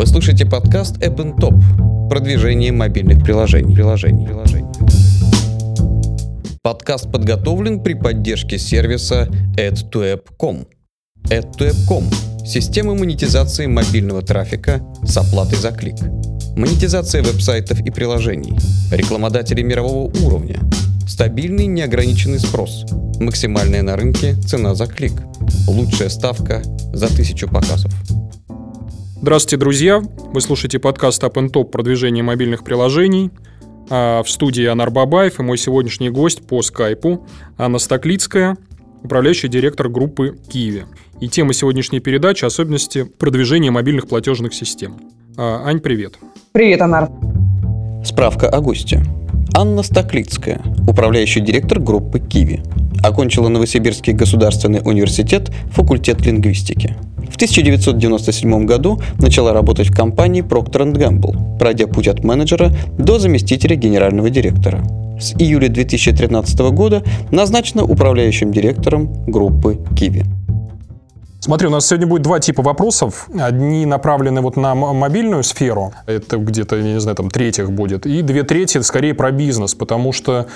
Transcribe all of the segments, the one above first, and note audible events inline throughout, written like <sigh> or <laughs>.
Вы слушаете подкаст App Top. Продвижение мобильных приложений. приложений. приложений. Подкаст подготовлен при поддержке сервиса AdToApp.com. AdToApp.com – система монетизации мобильного трафика с оплатой за клик. Монетизация веб-сайтов и приложений. Рекламодатели мирового уровня. Стабильный неограниченный спрос. Максимальная на рынке цена за клик. Лучшая ставка за тысячу показов. Здравствуйте, друзья! Вы слушаете подкаст Up and Top продвижение мобильных приложений. А, в студии Анар Бабаев и мой сегодняшний гость по скайпу Анна Стоклицкая, управляющий директор группы Киви. И тема сегодняшней передачи – особенности продвижения мобильных платежных систем. А, Ань, привет. Привет, Анар. Справка о госте. Анна Стоклицкая, управляющий директор группы Киви. Окончила Новосибирский государственный университет, факультет лингвистики. В 1997 году начала работать в компании Procter Gamble, пройдя путь от менеджера до заместителя генерального директора. С июля 2013 года назначена управляющим директором группы Kiwi. Смотри, у нас сегодня будет два типа вопросов. Одни направлены вот на мобильную сферу, это где-то, я не знаю, там третьих будет, и две трети скорее про бизнес, потому что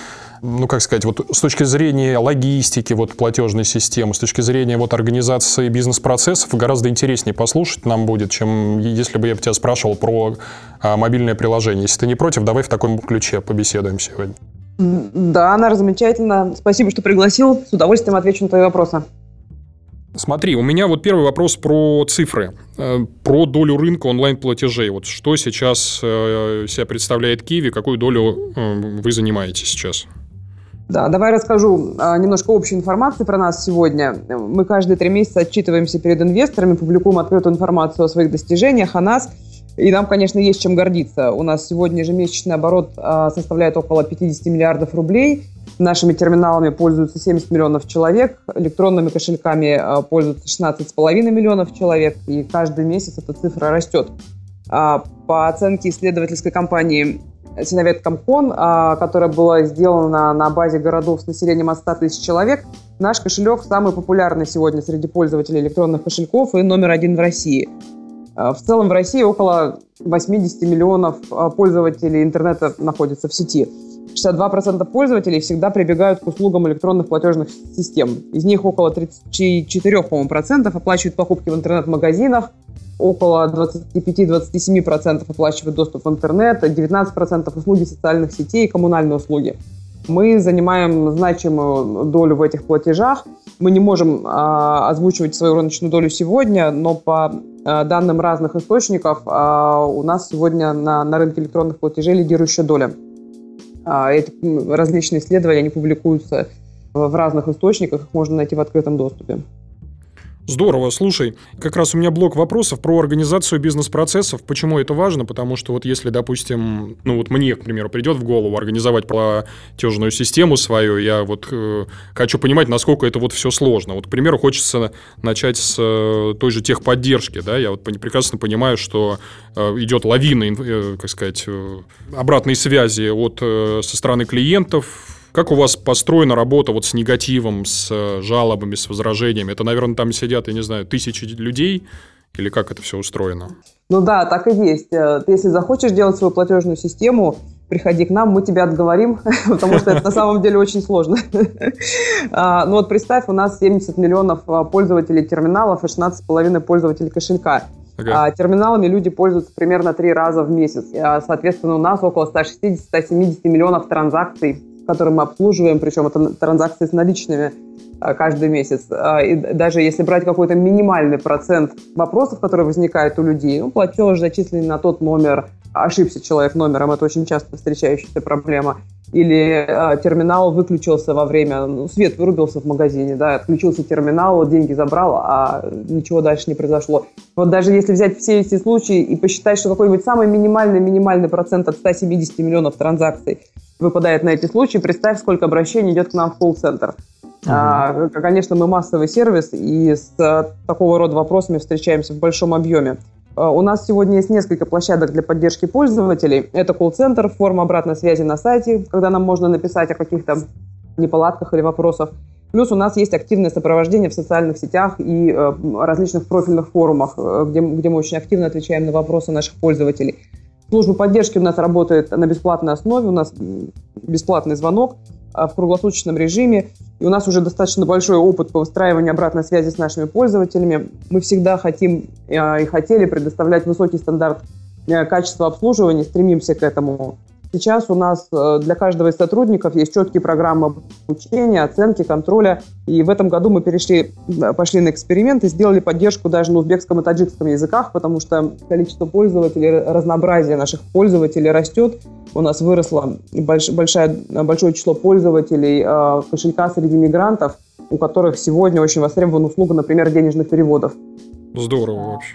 ну, как сказать, вот с точки зрения логистики, вот платежной системы, с точки зрения вот организации бизнес-процессов, гораздо интереснее послушать нам будет, чем если бы я тебя спрашивал про а, мобильное приложение. Если ты не против, давай в таком ключе побеседуем сегодня. Да, она замечательно. Спасибо, что пригласил. С удовольствием отвечу на твои вопросы. Смотри, у меня вот первый вопрос про цифры, э, про долю рынка онлайн-платежей. Вот что сейчас э, себя представляет Киви, какую долю э, вы занимаете сейчас? Да, давай расскажу а, немножко общей информации про нас сегодня. Мы каждые три месяца отчитываемся перед инвесторами, публикуем открытую информацию о своих достижениях, о нас. И нам, конечно, есть чем гордиться. У нас сегодня ежемесячный оборот а, составляет около 50 миллиардов рублей. Нашими терминалами пользуются 70 миллионов человек, электронными кошельками а, пользуются 16,5 миллионов человек, и каждый месяц эта цифра растет. По оценке исследовательской компании Синовет Комкон, которая была сделана на базе городов с населением от 100 тысяч человек, наш кошелек самый популярный сегодня среди пользователей электронных кошельков и номер один в России. А, в целом в России около 80 миллионов а, пользователей интернета находятся в сети. 62% пользователей всегда прибегают к услугам электронных платежных систем. Из них около 34% оплачивают покупки в интернет-магазинах, около 25-27% оплачивают доступ в интернет, 19% услуги социальных сетей и коммунальные услуги. Мы занимаем значимую долю в этих платежах. Мы не можем а, озвучивать свою рыночную долю сегодня, но по а, данным разных источников а, у нас сегодня на, на рынке электронных платежей лидирующая доля. А, эти различные исследования они публикуются в разных источниках, их можно найти в открытом доступе. Здорово, слушай, как раз у меня блок вопросов про организацию бизнес-процессов. Почему это важно? Потому что вот если, допустим, ну вот мне, к примеру, придет в голову организовать платежную систему свою, я вот э, хочу понимать, насколько это вот все сложно. Вот, к примеру, хочется начать с э, той же техподдержки, да, я вот прекрасно понимаю, что э, идет лавина, э, как сказать, э, обратной связи от, э, со стороны клиентов, как у вас построена работа вот с негативом, с э, жалобами, с возражениями? Это, наверное, там сидят, я не знаю, тысячи людей, или как это все устроено? Ну да, так и есть. Э, ты, если захочешь делать свою платежную систему, приходи к нам, мы тебя отговорим, <laughs> потому что это на самом деле очень сложно. <laughs> А, ну вот представь, у нас 70 миллионов а, пользователей терминалов и 16,5 пользователей кошелька. А терминалами люди пользуются примерно три раза в месяц. Соответственно, у нас около 160-170 миллионов транзакций который мы обслуживаем, причем это транзакции с наличными а, каждый месяц. А, и даже если брать какой-то минимальный процент вопросов, которые возникают у людей, ну, платеж зачисленный на тот номер, ошибся человек номером, это очень часто встречающаяся проблема, или э, терминал выключился во время, ну, свет вырубился в магазине, да, отключился терминал, деньги забрал, а ничего дальше не произошло. Вот даже если взять все эти случаи и посчитать, что какой-нибудь самый минимальный-минимальный процент от 170 миллионов транзакций выпадает на эти случаи, представь, сколько обращений идет к нам в колл-центр. А, конечно, мы массовый сервис, и с а, такого рода вопросами встречаемся в большом объеме. А, у нас сегодня есть несколько площадок для поддержки пользователей. Это колл-центр, форма обратной связи на сайте, когда нам можно написать о каких-то неполадках или вопросах. Плюс у нас есть активное сопровождение в социальных сетях и э, различных профильных форумах, э, где, где мы очень активно отвечаем на вопросы наших пользователей. Служба поддержки у нас работает на бесплатной основе, у нас бесплатный звонок э, в круглосуточном режиме. И у нас уже достаточно большой опыт по выстраиванию обратной связи с нашими пользователями. Мы всегда хотим э, и хотели предоставлять высокий стандарт э, качества обслуживания, стремимся к этому. Сейчас у нас э, для каждого из сотрудников есть четкие программы обучения, оценки, контроля. И в этом году мы перешли, пошли на эксперимент и сделали поддержку даже на узбекском и таджикском языках, потому что количество пользователей, разнообразие наших пользователей растет. У нас выросло больш, большое, большое число пользователей э, кошелька среди мигрантов, у которых сегодня очень востребована услуга, например, денежных переводов. Здорово вообще.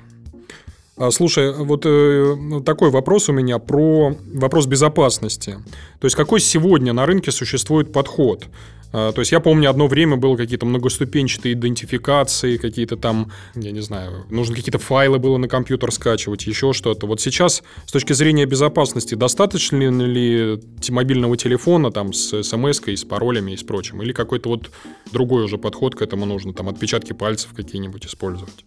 А, слушай, вот э, такой вопрос у меня про вопрос безопасности. То есть, какой сегодня на рынке существует подход? А, то есть я помню, одно время было какие-то многоступенчатые идентификации, какие-то там, я не знаю, нужно какие-то файлы было на компьютер скачивать, еще что-то. Вот сейчас с точки зрения безопасности достаточно ли мобильного телефона там с смс и с паролями и с прочим? Или какой-то вот другой уже подход к этому нужно, там отпечатки пальцев какие-нибудь использовать?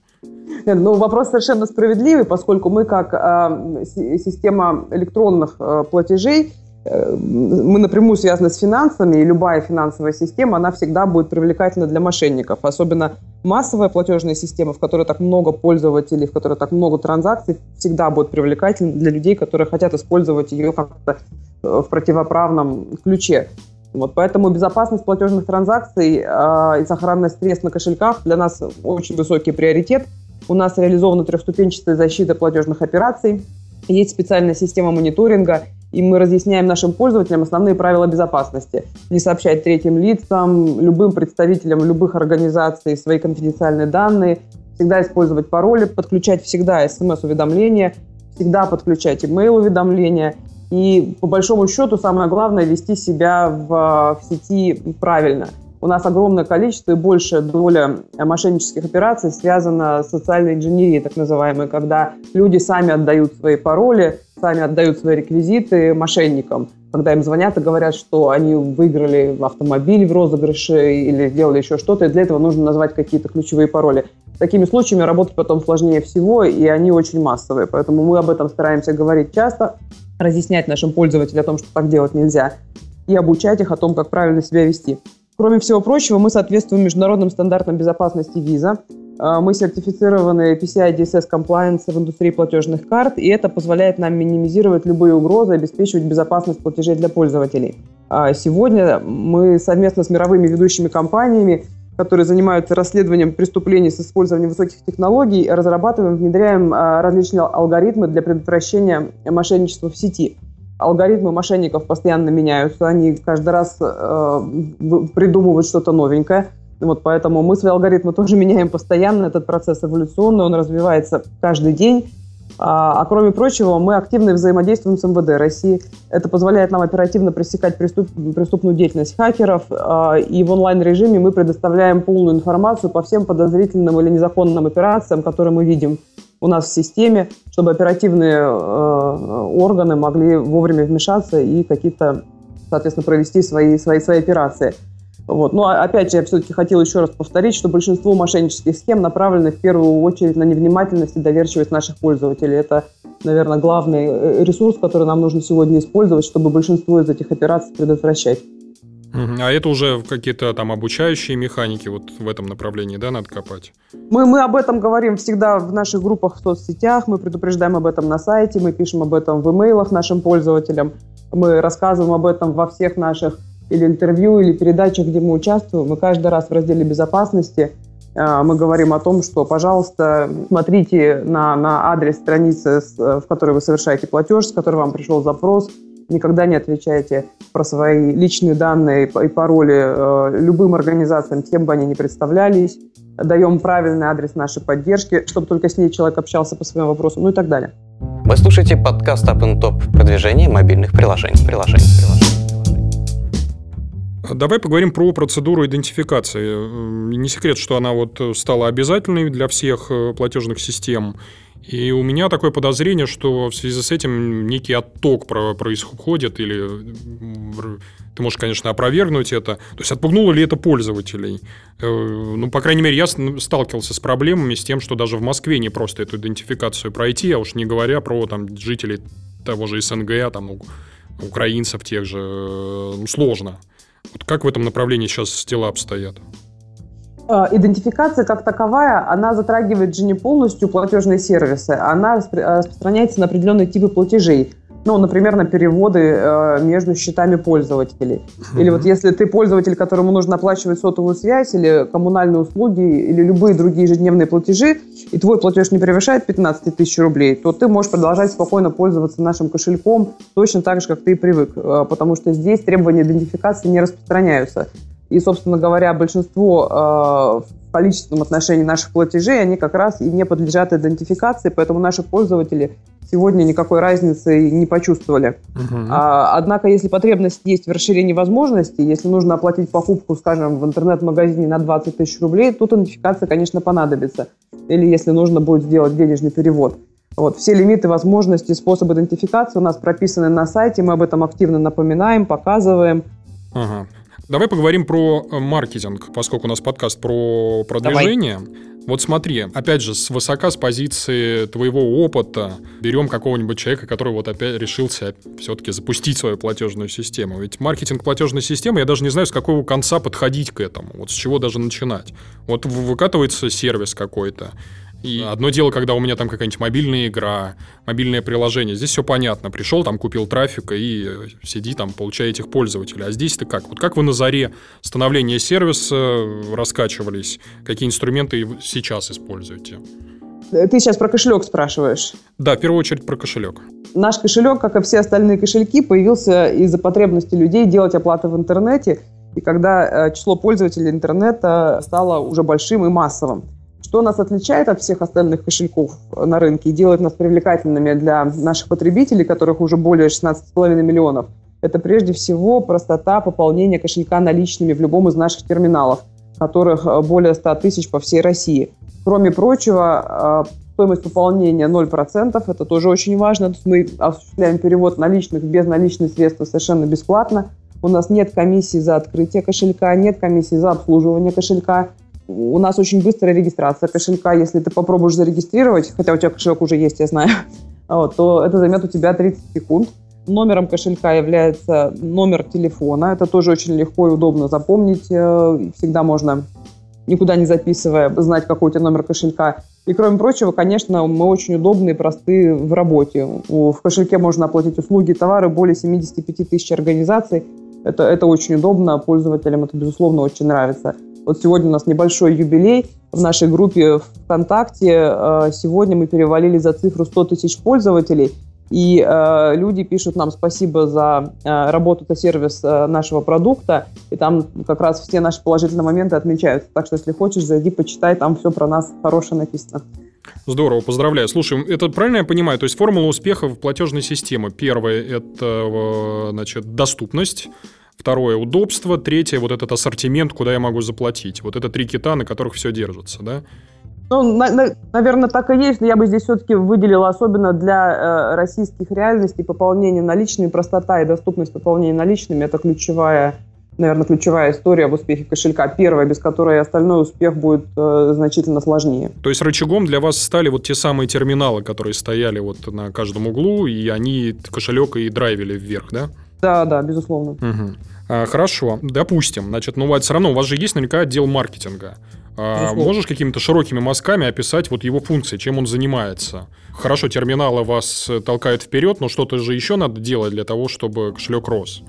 Нет, ну, вопрос совершенно справедливый, поскольку мы как э, система электронных э, платежей, э, мы напрямую связаны с финансами, и любая финансовая система, она всегда будет привлекательна для мошенников. Особенно массовая платежная система, в которой так много пользователей, в которой так много транзакций, всегда будет привлекательна для людей, которые хотят использовать ее как-то э, в противоправном ключе. Вот, поэтому безопасность платежных транзакций э, и сохранность средств на кошельках для нас очень высокий приоритет – у нас реализована трехступенчатая защита платежных операций. Есть специальная система мониторинга, и мы разъясняем нашим пользователям основные правила безопасности. Не сообщать третьим лицам, любым представителям любых организаций свои конфиденциальные данные, всегда использовать пароли, подключать всегда смс-уведомления, всегда подключать email-уведомления. И по большому счету самое главное вести себя в, в сети правильно – у нас огромное количество и большая доля мошеннических операций связана с социальной инженерией, так называемой, когда люди сами отдают свои пароли, сами отдают свои реквизиты мошенникам. Когда им звонят и говорят, что они выиграли автомобиль в розыгрыше или сделали еще что-то, и для этого нужно назвать какие-то ключевые пароли. Такими случаями работать потом сложнее всего, и они очень массовые. Поэтому мы об этом стараемся говорить часто, разъяснять нашим пользователям о том, что так делать нельзя, и обучать их о том, как правильно себя вести. Кроме всего прочего, мы соответствуем международным стандартам безопасности виза. А, мы сертифицированы PCI DSS Compliance в индустрии платежных карт, и это позволяет нам минимизировать любые угрозы, обеспечивать безопасность платежей для пользователей. А, сегодня мы совместно с мировыми ведущими компаниями, которые занимаются расследованием преступлений с использованием высоких технологий, разрабатываем, внедряем а, различные алгоритмы для предотвращения мошенничества в сети – алгоритмы мошенников постоянно меняются, они каждый раз э, придумывают что-то новенькое. Вот поэтому мы свои алгоритмы <laughs> тоже меняем постоянно, этот процесс эволюционный, он развивается каждый день. А, а кроме прочего, мы активно взаимодействуем с МВД России. Это позволяет нам оперативно пресекать преступ, преступную деятельность хакеров. А, и в онлайн-режиме мы предоставляем полную информацию по всем подозрительным или незаконным операциям, которые мы видим у нас в системе, чтобы оперативные э, органы могли вовремя вмешаться и какие-то, соответственно, провести свои, свои, свои операции. Вот. Но опять же, я все-таки хотел еще раз повторить, что большинство мошеннических схем направлены в первую очередь на невнимательность и доверчивость наших пользователей. Это, наверное, главный э, ресурс, который нам нужно сегодня использовать, чтобы большинство из этих операций предотвращать. А это уже какие-то там обучающие механики вот в этом направлении, да, надо копать? Мы, мы об этом говорим всегда в наших группах в соцсетях, мы предупреждаем об этом на сайте, мы пишем об этом в имейлах нашим пользователям, мы рассказываем об этом во всех наших или интервью, или передачах, где мы участвуем. Мы каждый раз в разделе безопасности а, мы говорим о том, что, пожалуйста, смотрите на, на адрес страницы, в которой вы совершаете платеж, с которой вам пришел запрос, никогда не отвечайте про свои личные данные и пароли э, любым организациям, кем бы они ни представлялись. Даем правильный адрес нашей поддержки, чтобы только с ней человек общался по своим вопросам, ну и так далее. Вы слушаете подкаст Up Top в продвижении мобильных приложений. приложений, приложений. Давай поговорим про процедуру идентификации. Не секрет, что она вот стала обязательной для всех э, платежных систем. И у меня такое подозрение, что в связи с этим некий отток происходит, или ты можешь, конечно, опровергнуть это. То есть отпугнуло ли это пользователей? Э, ну, по крайней мере, я сталкивался с проблемами с тем, что даже в Москве не просто эту идентификацию пройти, а уж не говоря про там, жителей того же СНГ, там, украинцев тех же, э, ну, сложно. Вот как в этом направлении сейчас дела обстоят? Э, идентификация как таковая, она затрагивает же не полностью платежные сервисы, она распространяется на определенные типы платежей ну, например, на переводы э, между счетами пользователей. Mm-hmm. Или вот если ты пользователь, которому нужно оплачивать сотовую связь или коммунальные услуги или любые другие ежедневные платежи, и твой платеж не превышает 15 тысяч рублей, то ты можешь продолжать спокойно пользоваться нашим кошельком точно так же, как ты и привык, э, потому что здесь требования идентификации не распространяются. И, собственно говоря, большинство э, в количественном отношении наших платежей, они как раз и не подлежат идентификации, поэтому наши пользователи сегодня никакой разницы не почувствовали. Угу. А, однако, если потребность есть в расширении возможностей, если нужно оплатить покупку, скажем, в интернет-магазине на 20 тысяч рублей, тут идентификация, конечно, понадобится. Или если нужно будет сделать денежный перевод. Вот, все лимиты, возможности, способы идентификации у нас прописаны на сайте, мы об этом активно напоминаем, показываем. Ага. Давай поговорим про э, маркетинг, поскольку у нас подкаст про продвижение. Давай. Вот смотри, опять же, с высока с позиции твоего опыта берем какого-нибудь человека, который вот опять решился все-таки запустить свою платежную систему. Ведь маркетинг платежной системы, я даже не знаю, с какого конца подходить к этому, вот с чего даже начинать. Вот выкатывается сервис какой-то, и одно дело, когда у меня там какая-нибудь мобильная игра, мобильное приложение. Здесь все понятно. Пришел, там купил трафика и э, сиди там, получай этих пользователей. А здесь ты как? Вот как вы на заре становления сервиса э, раскачивались? Какие инструменты сейчас используете? Ты сейчас про кошелек спрашиваешь? Да, в первую очередь про кошелек. Наш кошелек, как и все остальные кошельки, появился из-за потребности людей делать оплаты в интернете, и когда э, число пользователей интернета стало уже большим и массовым. Что нас отличает от всех остальных кошельков на рынке и делает нас привлекательными для наших потребителей, которых уже более 16,5 миллионов, это прежде всего простота пополнения кошелька наличными в любом из наших терминалов, которых э, более 100 тысяч по всей России. Кроме прочего, э, стоимость пополнения 0%, это тоже очень важно. мы осуществляем перевод наличных без наличных средств совершенно бесплатно. У нас нет комиссии за открытие кошелька, нет комиссии за обслуживание кошелька. У нас очень быстрая регистрация кошелька. Если ты попробуешь зарегистрировать, хотя у тебя кошелек уже есть, я знаю, <laughs> вот, то это займет у тебя 30 секунд. Номером кошелька является номер телефона. Это тоже очень легко и удобно запомнить. Э, всегда можно, никуда не записывая, знать, какой у тебя номер кошелька. И кроме прочего, конечно, мы очень удобны и просты в работе. В кошельке можно оплатить услуги, товары более 75 тысяч организаций. Это, это очень удобно, пользователям это, безусловно, очень нравится. Вот сегодня у нас небольшой юбилей в нашей группе ВКонтакте. Э, сегодня мы перевалили за цифру 100 тысяч пользователей. И э, люди пишут нам спасибо за э, работу, за сервис э, нашего продукта. И там как раз все наши положительные моменты отмечаются. Так что, если хочешь, зайди, почитай, там все про нас хорошее написано. Здорово, поздравляю. Слушай, это правильно я понимаю? То есть формула успеха в платежной системе. Первое – это э, значит, доступность. Второе – удобство. Третье – вот этот ассортимент, куда я могу заплатить. Вот это три кита, на которых все держится, да? Ну, на, на, наверное, так и есть, но я бы здесь все-таки выделила особенно для э, российских реальностей пополнение наличными, простота и доступность пополнения наличными – это ключевая, наверное, ключевая история в успехе кошелька. Первая, без которой остальной успех будет э, значительно сложнее. То есть рычагом для вас стали вот те самые терминалы, которые стояли вот на каждом углу, и они кошелек и драйвили вверх, да? Да, да, безусловно. Угу. А, хорошо, допустим. Значит, ну, все равно у вас же есть наверняка отдел маркетинга. А, можешь какими-то широкими мазками описать вот его функции, чем он занимается? Хорошо, терминалы вас толкают вперед, но что-то же еще надо делать для того, чтобы кошелек рос.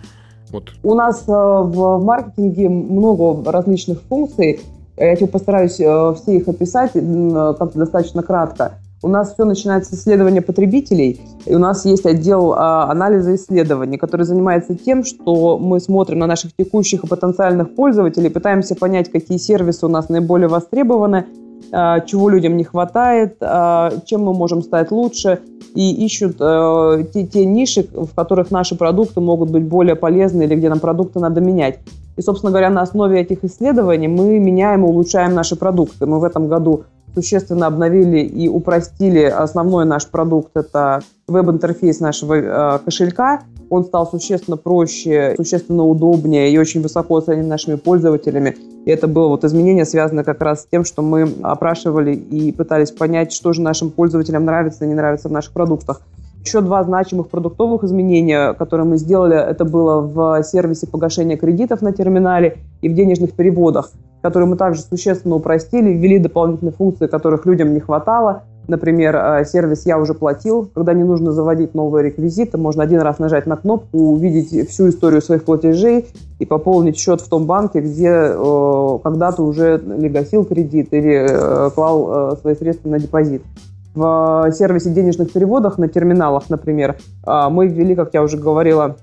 Вот. У нас э, в маркетинге много различных функций. Я тебе постараюсь э, все их описать э, как-то достаточно кратко. У нас все начинается с исследования потребителей, и у нас есть отдел а, анализа исследований, который занимается тем, что мы смотрим на наших текущих и потенциальных пользователей, пытаемся понять, какие сервисы у нас наиболее востребованы, а, чего людям не хватает, а, чем мы можем стать лучше, и ищут а, те, те ниши, в которых наши продукты могут быть более полезны или где нам продукты надо менять. И, собственно говоря, на основе этих исследований мы меняем и улучшаем наши продукты. Мы в этом году существенно обновили и упростили основной наш продукт. Это веб-интерфейс нашего э, кошелька. Он стал существенно проще, существенно удобнее и очень высоко оценен нашими пользователями. И это было вот изменение, связанное как раз с тем, что мы опрашивали и пытались понять, что же нашим пользователям нравится и не нравится в наших продуктах. Еще два значимых продуктовых изменения, которые мы сделали, это было в сервисе погашения кредитов на терминале и в денежных переводах, которые мы также существенно упростили, ввели дополнительные функции, которых людям не хватало. Например, э, сервис «Я уже платил», когда не нужно заводить новые реквизиты, можно один раз нажать на кнопку, увидеть всю историю своих платежей и пополнить счет в том банке, где э, когда-то уже ли гасил кредит или э, клал э, свои средства на депозит в сервисе денежных переводов на терминалах, например, а, мы ввели, как я уже говорила,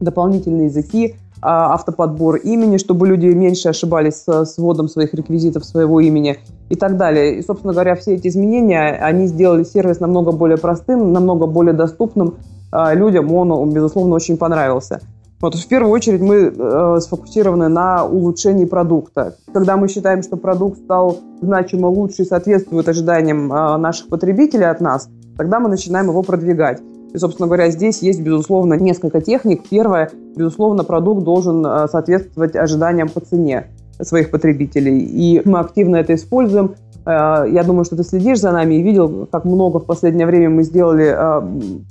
дополнительные языки, автоподбор имени, чтобы люди меньше ошибались с вводом своих реквизитов своего имени и так далее. И, собственно говоря, все эти изменения, они сделали сервис намного более простым, намного более доступным а, людям. Он, безусловно, очень понравился. Вот в первую очередь мы э, сфокусированы на улучшении продукта. Когда мы считаем, что продукт стал значимо лучше и соответствует ожиданиям э, наших потребителей от нас, тогда мы начинаем его продвигать. И, собственно говоря, здесь есть, безусловно, несколько техник. Первое, безусловно, продукт должен э, соответствовать ожиданиям по цене своих потребителей. И мы активно это используем. Э, я думаю, что ты следишь за нами и видел, как много в последнее время мы сделали э,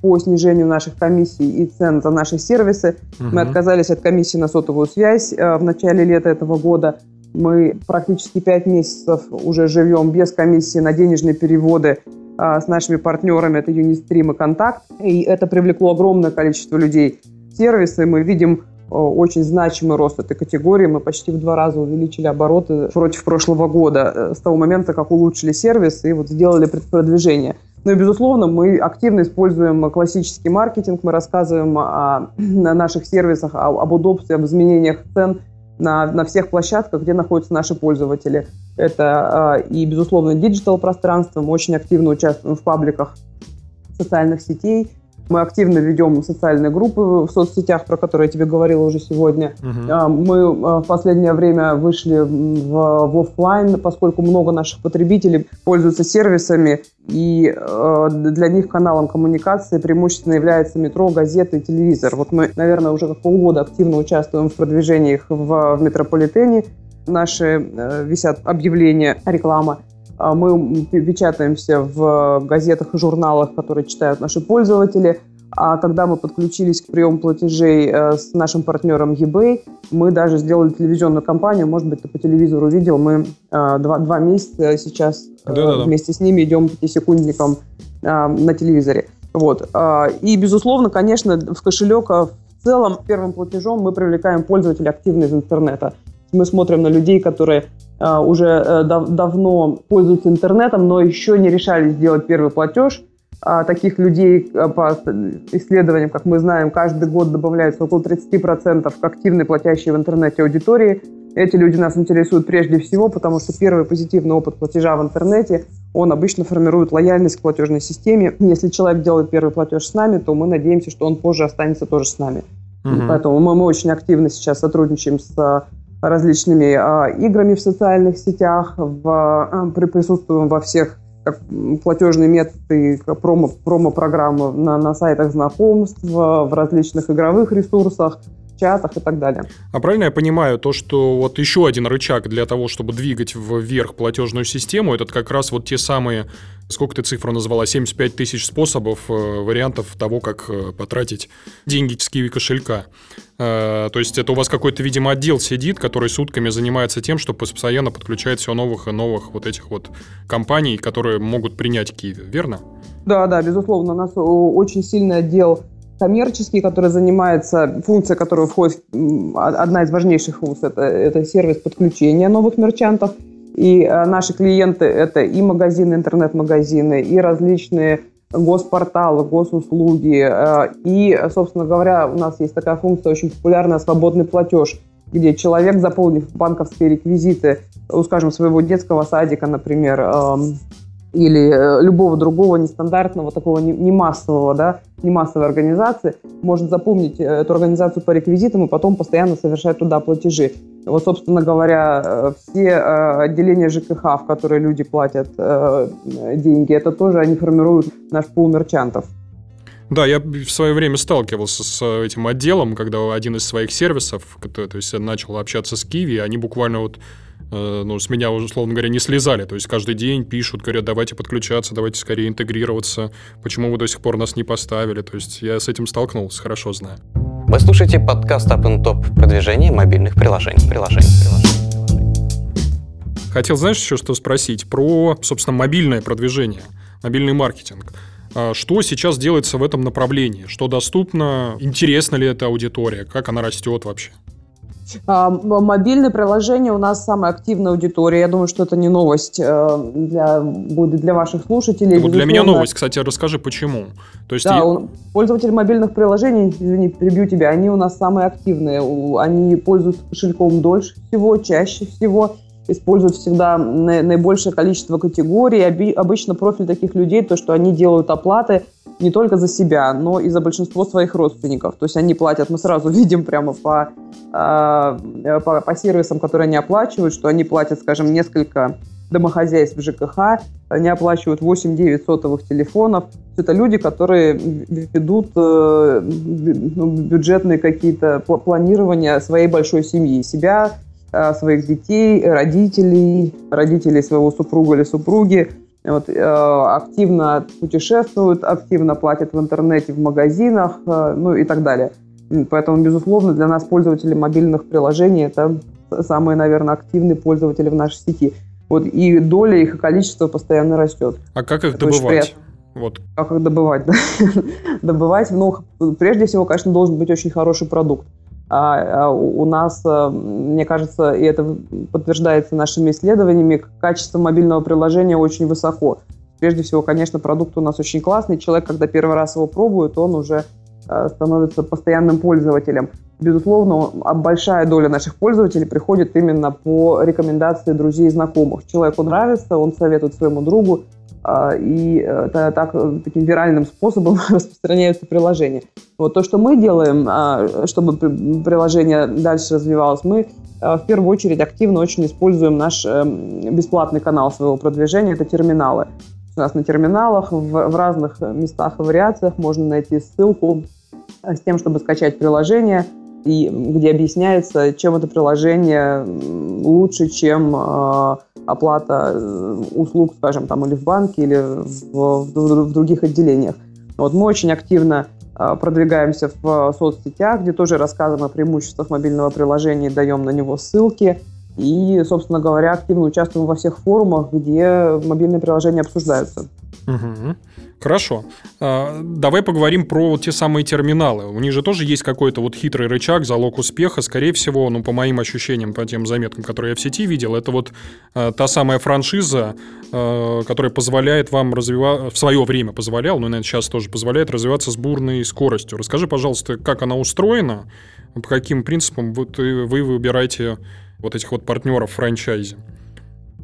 по снижению наших комиссий и цен за наши сервисы. Угу. Мы отказались от комиссии на сотовую связь в начале лета этого года. Мы практически пять месяцев уже живем без комиссии на денежные переводы с нашими партнерами, это Unistream и Контакт. И это привлекло огромное количество людей сервисы. Мы видим очень значимый рост этой категории. Мы почти в два раза увеличили обороты против прошлого года э, с того момента, как улучшили сервис и вот сделали продвижение. Ну и, безусловно, мы активно используем классический маркетинг, мы рассказываем о, <clears throat> о наших сервисах, о, об удобстве, об изменениях цен на, на всех площадках, где находятся наши пользователи. Это э, и, безусловно, диджитал-пространство. Мы очень активно участвуем в пабликах социальных сетей, мы активно ведем социальные группы в соцсетях, про которые я тебе говорила уже сегодня. Угу. Мы а, в последнее время вышли в, в офлайн, поскольку много наших потребителей пользуются сервисами, и э, для них каналом коммуникации преимущественно является метро, газеты телевизор. Вот мы, наверное, уже как полгода активно участвуем в продвижении их в, в метрополитене. Наши э, висят объявления, реклама. А мы печатаемся в газетах и журналах, которые читают наши пользователи. А когда мы подключились к приему платежей э, с нашим партнером eBay, мы даже сделали телевизионную кампанию. Может быть, ты по телевизору видел. Мы э, два, два месяца сейчас да -да -да. вместе с ними идем пятисекундником э, на телевизоре. Вот. И, безусловно, конечно, в кошелек в целом первым платежом мы привлекаем пользователей активно из интернета. Мы смотрим на людей, которые Э, уже э, дав давно пользуются интернетом, но еще не решались сделать первый платеж. А таких людей э, по исследованиям, как мы знаем, каждый год добавляется около 30% к активной платящей в интернете аудитории. Эти люди нас интересуют прежде всего, потому что первый позитивный опыт платежа в интернете, он обычно формирует лояльность к платежной системе. Если человек делает первый платеж с нами, то мы надеемся, что он позже останется тоже с нами. Угу. Поэтому мы, мы очень активно сейчас сотрудничаем с различными э, играми в социальных сетях, в, э, присутствуем во всех как платежные методы, промо, промо-программы на, на сайтах знакомств, в различных игровых ресурсах, чатах и так далее. А правильно я понимаю то, что вот еще один рычаг для того, чтобы двигать вверх платежную систему, это как раз вот те самые, сколько ты цифру назвала, 75 тысяч способов, э, вариантов того, как э, потратить деньги с киви кошелька. Э, то есть это у вас какой-то, видимо, отдел сидит, который сутками занимается тем, что постоянно подключает все новых и новых вот этих вот компаний, которые могут принять Киви, верно? Да, да, безусловно. У нас очень сильный отдел коммерческий, который занимается, функция которая входит, одна из важнейших функций, это, это сервис подключения новых мерчантов. И э, наши клиенты это и магазины, интернет-магазины, и различные госпорталы, госуслуги. Э, и, собственно говоря, у нас есть такая функция очень популярная «Свободный платеж», где человек, заполнив банковские реквизиты, скажем, своего детского садика, например, эм, или э, любого другого нестандартного, такого не массового, да, не массовой организации, может запомнить э, эту организацию по реквизитам и потом постоянно совершать туда платежи. Вот, собственно говоря, э, все отделения ЖКХ, в которые люди платят деньги, это тоже они формируют наш пул мерчантов. Да, я в свое время сталкивался с этим отделом, когда один из своих сервисов, то есть начал общаться с Киви, они буквально вот ну, с меня, условно говоря, не слезали. То есть каждый день пишут, говорят, давайте подключаться, давайте скорее интегрироваться. Почему вы до сих пор нас не поставили? То есть я с этим столкнулся, хорошо знаю. Вы слушаете подкаст Up and Top продвижение мобильных приложений. приложений, приложений. Хотел, знаешь, еще что спросить? Про, собственно, мобильное продвижение, мобильный маркетинг. А что сейчас делается в этом направлении? Что доступно? Интересна ли эта аудитория? Как она растет вообще? А, мобильное приложение у нас самая активная аудитория. Я думаю, что это не новость э, для, будет для ваших слушателей. Вот для меня новость, кстати, расскажи, почему. То есть да, я... пользователи мобильных приложений, извини, перебью тебя, они у нас самые активные. Они пользуются кошельком дольше всего, чаще всего используют всегда наибольшее количество категорий. Обычно профиль таких людей, то, что они делают оплаты не только за себя, но и за большинство своих родственников. То есть они платят, мы сразу <laughs> видим прямо по, а, по, по сервисам, которые они оплачивают, что они платят, скажем, несколько домохозяйств в ЖКХ, они оплачивают 8-9 сотовых телефонов. Это люди, которые ведут э, ну, бюджетные какие-то планирования своей большой семьи. Себя, э, своих детей, родителей, родителей своего супруга или супруги вот, э, активно путешествуют, активно платят в интернете, в магазинах, э, ну и так далее. Поэтому, безусловно, для нас пользователи мобильных приложений это самые, наверное, активные пользователи в нашей сети. Вот, и доля их и количество постоянно растет. А как их это добывать? Вот. Как их добывать? Да? <laughs> добывать, ну, прежде всего, конечно, должен быть очень хороший продукт. А, а у нас, э, мне кажется, и это подтверждается нашими исследованиями, качество мобильного приложения очень высоко. Прежде всего, конечно, продукт у нас очень классный. Человек, когда первый раз его пробует, он уже э, становится постоянным пользователем. Безусловно, большая доля наших пользователей приходит именно по рекомендации друзей и знакомых. Человеку нравится, он советует своему другу, и это так, таким виральным способом <laughs> распространяются приложения. Вот то, что мы делаем, а, чтобы приложение дальше развивалось, мы а, в первую очередь активно очень используем наш бесплатный канал своего продвижения, это терминалы. У нас на терминалах в разных местах и вариациях можно найти ссылку с тем, чтобы скачать приложение, и где объясняется, чем это приложение лучше, чем оплата э, услуг, скажем, там или в банке, или в, в, в других отделениях. Вот мы очень активно э, продвигаемся в соцсетях, где тоже рассказываем о преимуществах мобильного приложения, даем на него ссылки. И, собственно говоря, активно участвуем во всех форумах, где мобильные приложения обсуждаются. Угу. Хорошо. А, давай поговорим про те самые терминалы. У них же тоже есть какой-то вот хитрый рычаг, залог успеха. Скорее всего, ну, по моим ощущениям, по тем заметкам, которые я в сети видел, это вот а, та самая франшиза, а, которая позволяет вам развивать, в свое время позволял, но, наверное, сейчас тоже позволяет развиваться с бурной скоростью. Расскажи, пожалуйста, как она устроена, по каким принципам вот вы выбираете вот этих вот партнеров в франчайзе?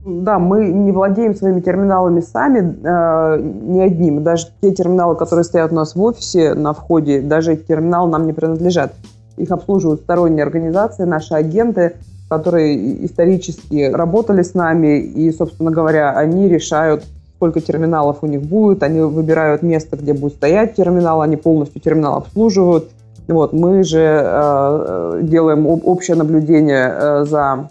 Да, мы не владеем своими терминалами сами, э, не одним. Даже те терминалы, которые стоят у нас в офисе на входе, даже эти терминалы нам не принадлежат. Их обслуживают сторонние организации, наши агенты, которые исторически работали с нами, и, собственно говоря, они решают, сколько терминалов у них будет, они выбирают место, где будет стоять терминал, они полностью терминал обслуживают. Вот, мы же э, делаем общее наблюдение э, за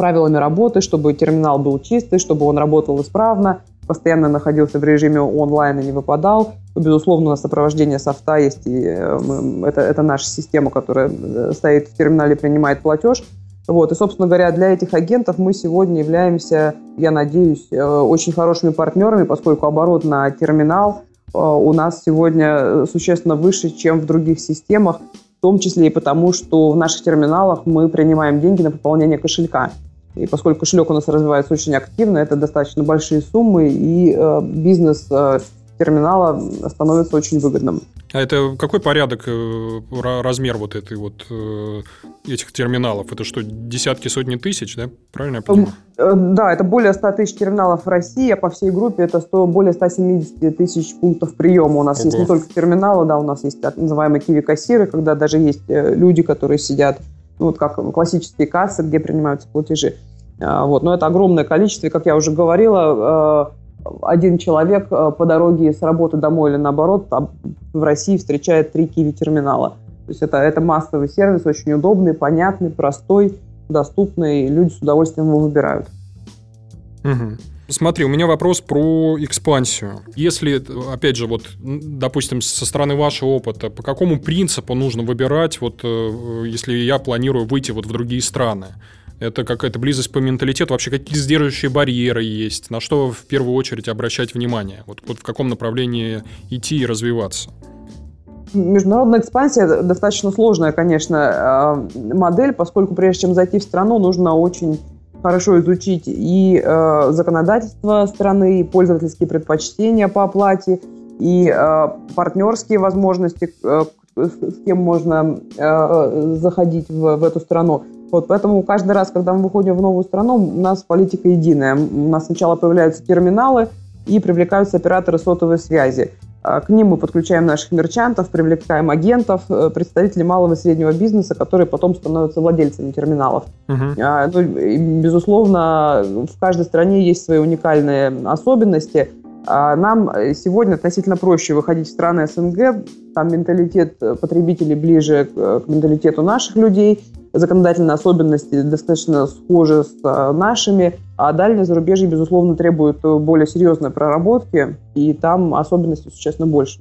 правилами работы, чтобы терминал был чистый, чтобы он работал исправно, постоянно находился в режиме онлайн и не выпадал. Безусловно, у нас сопровождение софта есть, и э, это, это наша система, которая э, стоит в терминале, принимает платеж. Вот. И, собственно говоря, для этих агентов мы сегодня являемся, я надеюсь, э, очень хорошими партнерами, поскольку оборот на терминал у нас сегодня существенно выше, чем в других системах, в том числе и потому, что в наших терминалах мы принимаем деньги на пополнение кошелька. И поскольку кошелек у нас развивается очень активно, это достаточно большие суммы, и э, бизнес э, терминала становится очень выгодным. А это какой порядок, э, размер вот этой вот э, этих терминалов? Это что, десятки, сотни тысяч, да? Правильно я понимаю? Э, да, это более 100 тысяч терминалов в России, а по всей группе это 100, более 170 тысяч пунктов приема. У нас Ого. есть не только терминалы, да, у нас есть так называемые киви-кассиры, когда даже есть люди, которые сидят, ну, вот как классические кассы, где принимаются платежи. А, вот, но это огромное количество, и, как я уже говорила, один человек э, по дороге с работы домой или наоборот в России встречает три киви-терминала. То есть это, это массовый сервис, очень удобный, понятный, простой, доступный, и люди с удовольствием его выбирают. Угу. Смотри, у меня вопрос про экспансию. Если, опять же, вот, допустим, со стороны вашего опыта, по какому принципу нужно выбирать, вот, э, если я планирую выйти вот в другие страны? Это какая-то близость по менталитету. Вообще, какие сдерживающие барьеры есть? На что в первую очередь обращать внимание? Вот, вот в каком направлении идти и развиваться? Международная экспансия достаточно сложная, конечно, а, модель, поскольку прежде чем зайти в страну, нужно очень хорошо изучить и э, законодательство страны, и пользовательские предпочтения по оплате, и э, партнерские возможности, э, с кем можно э, заходить в, в эту страну. Вот, поэтому каждый раз, когда мы выходим в новую страну, у нас политика единая. У нас сначала появляются терминалы и привлекаются операторы сотовой связи. А, к ним мы подключаем наших мерчантов, привлекаем агентов, э, представителей малого и среднего бизнеса, которые потом становятся владельцами терминалов. Uh-huh. Ну, безусловно, в каждой стране есть свои уникальные особенности. А нам сегодня относительно проще выходить в страны СНГ. Там менталитет потребителей ближе к менталитету наших людей законодательные особенности достаточно схожи с э, нашими, а дальнее зарубежье, безусловно, требует э, более серьезной проработки, и там особенностей существенно больше.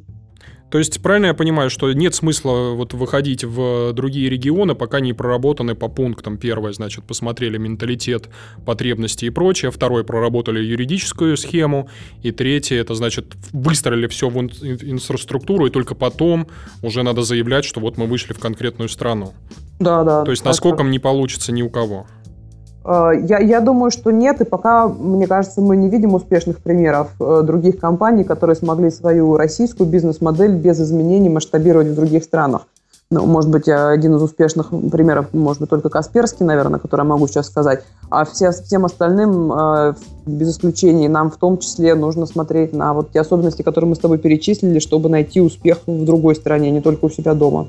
То есть правильно я понимаю, что нет смысла вот выходить в другие регионы, пока не проработаны по пунктам. Первое, значит, посмотрели менталитет, потребности и прочее. Второе, проработали юридическую схему. И третье, это значит, выстроили все в инфраструктуру, и только потом уже надо заявлять, что вот мы вышли в конкретную страну. Да, да. То есть наскоком не получится ни у кого. А, я, я думаю, что нет, и пока, мне кажется, мы не видим успешных примеров э, других компаний, которые смогли свою российскую бизнес-модель без изменений масштабировать в других странах. Ну, может быть, один из успешных примеров, может быть, только Касперский, наверное, который я могу сейчас сказать. А все, всем остальным, э, без исключений, нам в том числе нужно смотреть на вот те особенности, которые мы с тобой перечислили, чтобы найти успех в другой стране, не только у себя дома.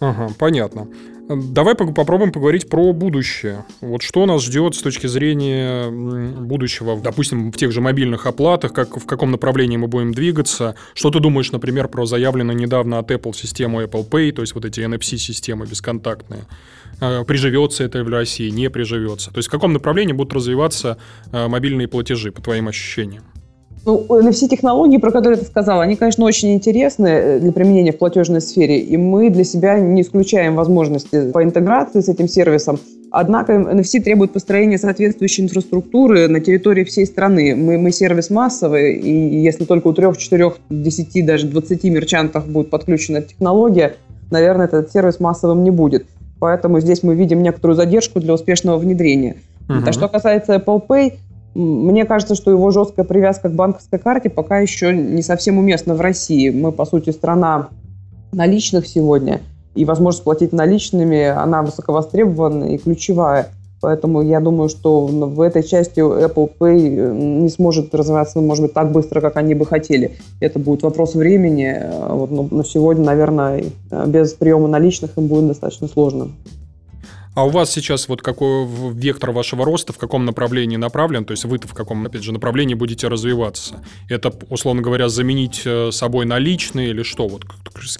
Ага, понятно. Давай попробуем поговорить про будущее. Вот что нас ждет с точки зрения будущего, допустим, в тех же мобильных оплатах, как, в каком направлении мы будем двигаться. Что ты думаешь, например, про заявленную недавно от Apple систему Apple Pay, то есть вот эти NFC-системы бесконтактные? А, приживется это в России, не приживется? То есть в каком направлении будут развиваться а, мобильные платежи, по твоим ощущениям? Ну, все технологии, про которые ты сказала, они, конечно, очень интересны э, для применения в платежной сфере, и мы для себя не исключаем возможности по интеграции с этим сервисом. Однако NFC требует построения соответствующей инфраструктуры на территории всей страны. Мы, мы сервис массовый, и если только у трех, четырех, десяти, даже двадцати мерчантов будет подключена технология, наверное, этот сервис массовым не будет. Поэтому здесь мы видим некоторую задержку для успешного внедрения. Uh-huh. А что касается Apple Pay, мне кажется, что его жесткая привязка к банковской карте пока еще не совсем уместна в России. Мы, по сути, страна наличных сегодня, и возможность платить наличными, она высоковостребована и ключевая. Поэтому я думаю, что в этой части Apple Pay не сможет развиваться, может быть, так быстро, как они бы хотели. Это будет вопрос времени. Э, вот, но сегодня, наверное, без приема наличных им будет достаточно сложно. А у вас сейчас вот какой вектор вашего роста, в каком направлении направлен? То есть вы в каком, опять же, направлении будете развиваться? Это, условно говоря, заменить э, собой наличные или что? Вот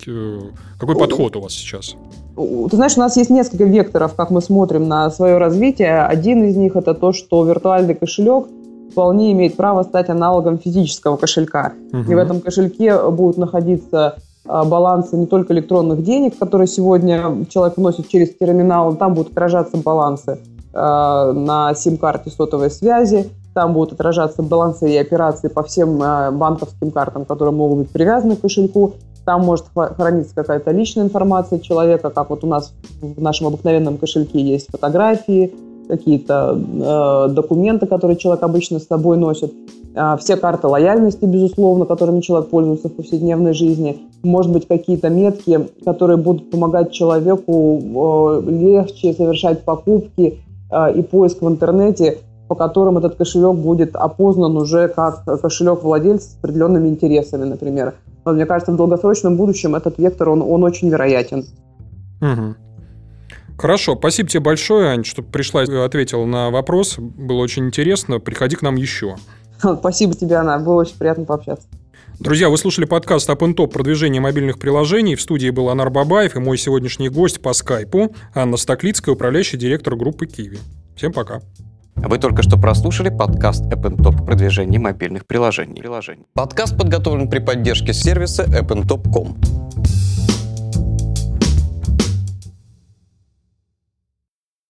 э, какой подход у вас сейчас? Ты знаешь, у нас есть несколько векторов, как мы смотрим на свое развитие. Один из них это то, что виртуальный кошелек вполне имеет право стать аналогом физического кошелька. Угу. И в этом кошельке будут находиться а, балансы не только электронных денег, которые сегодня человек вносит через терминал, там будут отражаться балансы э, на сим-карте сотовой связи, там будут отражаться балансы и операции по всем э, банковским картам, которые могут быть привязаны к кошельку. Там может храниться какая-то личная информация человека, как вот у нас в нашем обыкновенном кошельке есть фотографии, какие-то э, документы, которые человек обычно с собой носит, э, все карты лояльности, безусловно, которыми человек пользуется в повседневной жизни, может быть, какие-то метки, которые будут помогать человеку э, легче совершать покупки э, и поиск в интернете, по которым этот кошелек будет опознан уже как кошелек владельца с определенными интересами, например. Но мне кажется, в долгосрочном будущем этот вектор, он, он очень вероятен. Угу. Хорошо, спасибо тебе большое, Ань, что пришла и ответила на вопрос. Было очень интересно. Приходи к нам еще. <laughs> Спасибо тебе, Анна. Было очень приятно пообщаться. Друзья, вы слушали подкаст Up Top продвижение мобильных приложений. В студии был Анар Бабаев и мой сегодняшний гость по скайпу Анна Стоклицкая, управляющий директор группы Киви. Всем пока. Вы только что прослушали подкаст App Top продвижение мобильных приложений. Подкаст подготовлен при поддержке сервиса appntop.com.